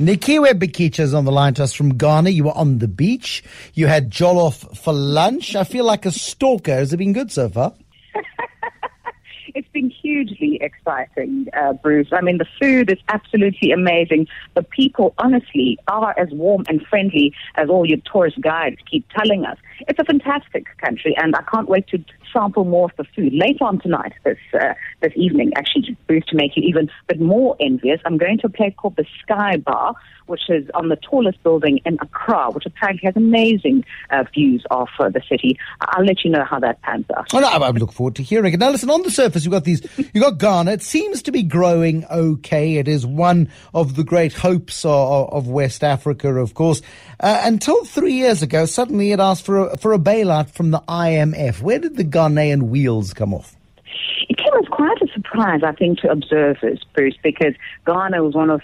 Nikiwe Bikitsha is on the line to us from Ghana. You were on the beach. You had jollof for lunch. I feel like a stalker. Has it been good so far? it's been hugely exciting, uh, Bruce. I mean, the food is absolutely amazing. The people, honestly, are as warm and friendly as all your tourist guides keep telling us. It's a fantastic country, and I can't wait to sample more of the food later on tonight, this uh, this evening. Actually, Bruce, to make you even bit more envious, I'm going to a place called the Sky Bar, which is on the tallest building in Accra, which apparently has amazing uh, views of uh, the city. I'll let you know how that pans out. Well, I, I look forward to hearing it. Now, listen, on the surface, you've got these, you've got Ghana. It seems to be growing okay. It is one of the great hopes of, of West Africa, of course. Uh, until three years ago, suddenly it asked for a, for a bailout from the IMF. Where did the Ghanaian wheels come off? It came as quite a surprise, I think, to observers, Bruce, because Ghana was one of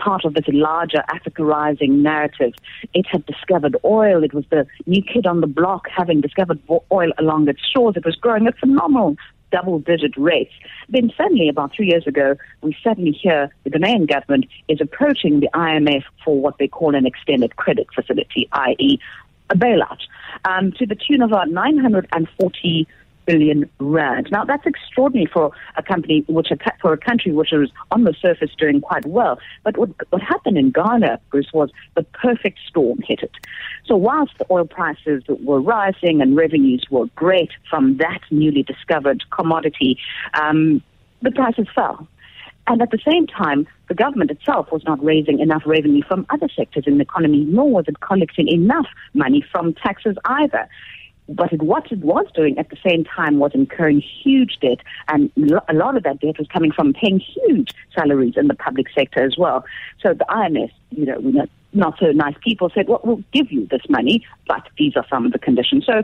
part of this larger Africa rising narrative. It had discovered oil. It was the new kid on the block having discovered oil along its shores. It was growing at phenomenal double digit rates. Then suddenly, about three years ago, we suddenly hear the Ghanaian government is approaching the IMF for what they call an extended credit facility, i.e., a bailout, um, to the tune of about 940 billion rand. Now that's extraordinary for a company which for a country which was on the surface doing quite well. But what what happened in Ghana, Bruce, was the perfect storm hit it. So whilst the oil prices were rising and revenues were great from that newly discovered commodity, um, the prices fell. And at the same time, the government itself was not raising enough revenue from other sectors in the economy, nor was it collecting enough money from taxes either. But it, what it was doing at the same time was incurring huge debt, and a lot of that debt was coming from paying huge salaries in the public sector as well. So the IMF, you know, not so nice people said, well, we'll give you this money, but these are some of the conditions. So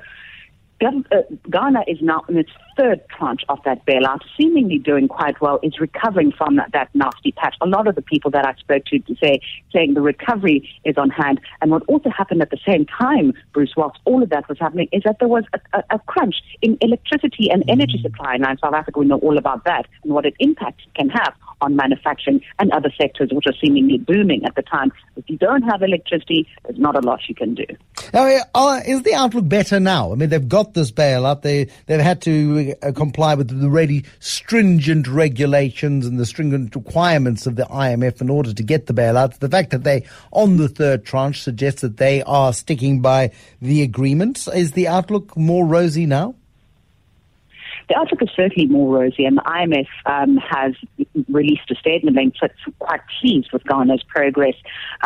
uh, Ghana is now in its third tranche of that bailout, seemingly doing quite well, is recovering from that, that nasty patch. A lot of the people that I spoke to, to say, saying the recovery is on hand. And what also happened at the same time, Bruce, whilst all of that was happening, is that there was a, a, a crunch in electricity and energy supply. Now in South Africa, we know all about that and what an impact can have on manufacturing and other sectors which are seemingly booming at the time. If you don't have electricity, there's not a lot you can do. Now, uh, is the outlook better now? I mean, they've got this bailout. They they've had to uh, comply with the really stringent regulations and the stringent requirements of the IMF in order to get the bailout. The fact that they on the third tranche suggests that they are sticking by the agreement. Is the outlook more rosy now? The outlook is certainly more rosy, and the IMF um, has released a statement saying it's quite pleased with Ghana's progress.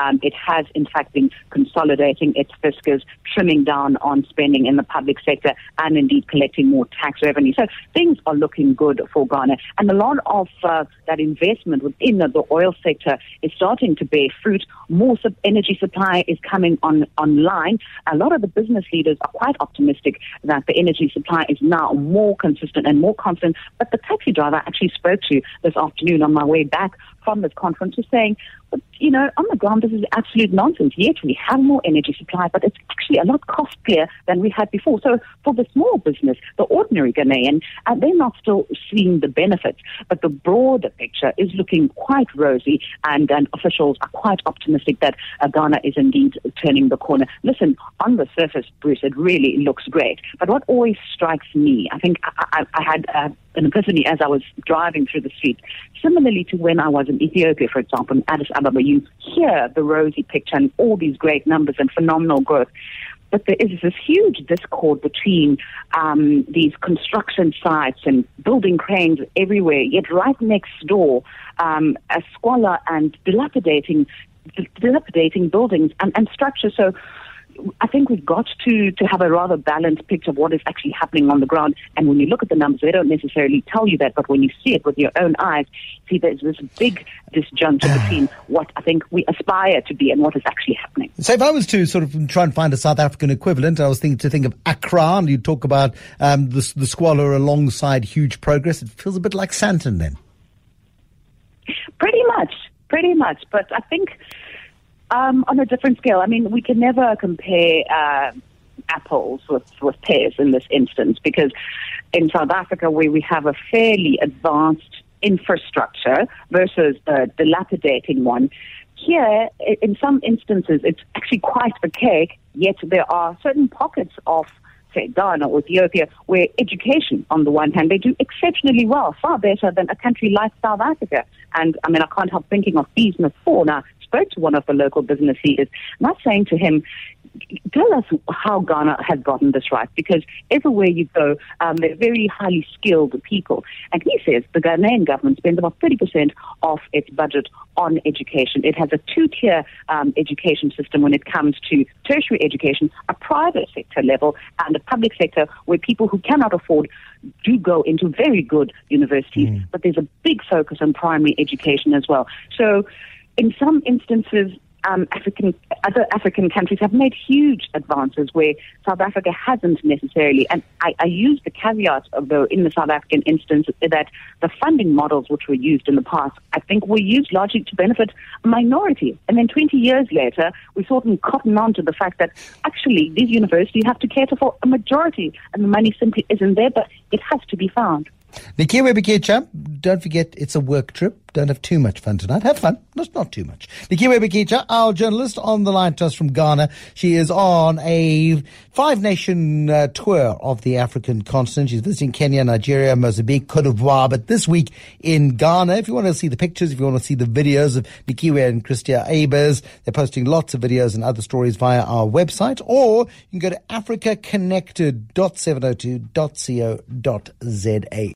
Um, it has, in fact, been consolidating its fiscus, trimming down on spending in the public sector, and indeed collecting more tax revenue. So things are looking good for Ghana, and a lot of uh, that investment within the, oil sector is starting to bear fruit. More sub- energy supply is coming on online. A lot of the business leaders are quite optimistic that the energy supply is now more consistent consistent and more confident. But the taxi driver I actually spoke to this afternoon on my way back from this conference was saying, but, you know, on the ground, this is absolute nonsense. Yet we have more energy supply, but it's actually a lot costlier than we had before. So for the small business, the ordinary Ghanaian, uh, they're not still seeing the benefits. But the broader picture is looking quite rosy, and, and officials are quite optimistic that uh, Ghana is indeed turning the corner. Listen, on the surface, Bruce, it really looks great. But what always strikes me, I think I, I, I had uh, an epiphany as I was driving through the street, similarly to when I was in Ethiopia, for example, in Addis Ababa, you hear the rosy picture and all these great numbers and phenomenal growth. But there is this huge discord between um, these construction sites and building cranes everywhere, yet right next door, um, a squalor and dilapidating, dilapidating buildings and, and structures. So I think we've got to, to have a rather balanced picture of what is actually happening on the ground. And when you look at the numbers, they don't necessarily tell you that, but when you see it with your own eyes, see there's this big disjuncture between what I think we aspire to be and what is actually happening. So if I was to sort of try and find a South African equivalent, I was thinking to think of Accra, and you talk about um, the, the squalor alongside huge progress. It feels a bit like Sandton then. Pretty much, pretty much. But I think um, on a different scale. I mean, we can never compare uh, apples with, with pears in this instance because in South Africa, where we have a fairly advanced infrastructure versus a dilapidating one, here, in some instances, it's actually quite archaic, yet there are certain pockets of say Ghana or Ethiopia, where education, on the one hand, they do exceptionally well, far better than a country like South Africa. And I mean, I can't help thinking of Fees Must Fall. Now, spoke to one of the local business leaders, not saying to him, tell us how Ghana has gotten this right, because everywhere you go, um, they're very highly skilled people. And he says the Ghanaian government spends about 30% of its budget on education. It has a two-tier um, education system when it comes to tertiary education, a private sector level and a public sector where people who cannot afford do go into very good universities, mm. but there's a big focus on primary education as well. So in some instances, um, African other African countries have made huge advances where South Africa hasn't necessarily. And I, I use the caveat, though, in the South African instance, that the funding models which were used in the past, I think, were used largely to benefit a minority. And then 20 years later, we sort of cotton on to the fact that actually these universities have to cater for a majority, and the money simply isn't there, but it has to be found. Nikiwe Bikitsha, don't forget it's a work trip. Don't have too much fun tonight. Have fun, just not too much. Nikiwe Bikitsha, our journalist on the line to us from Ghana. She is on a five nation uh, tour of the African continent. She's visiting Kenya, Nigeria, Mozambique, Cote d'Ivoire, but this week in Ghana. If you want to see the pictures, if you want to see the videos of Nikiwe and Christia Abers, they're posting lots of videos and other stories via our website, or you can go to africaconnected.702.co.za.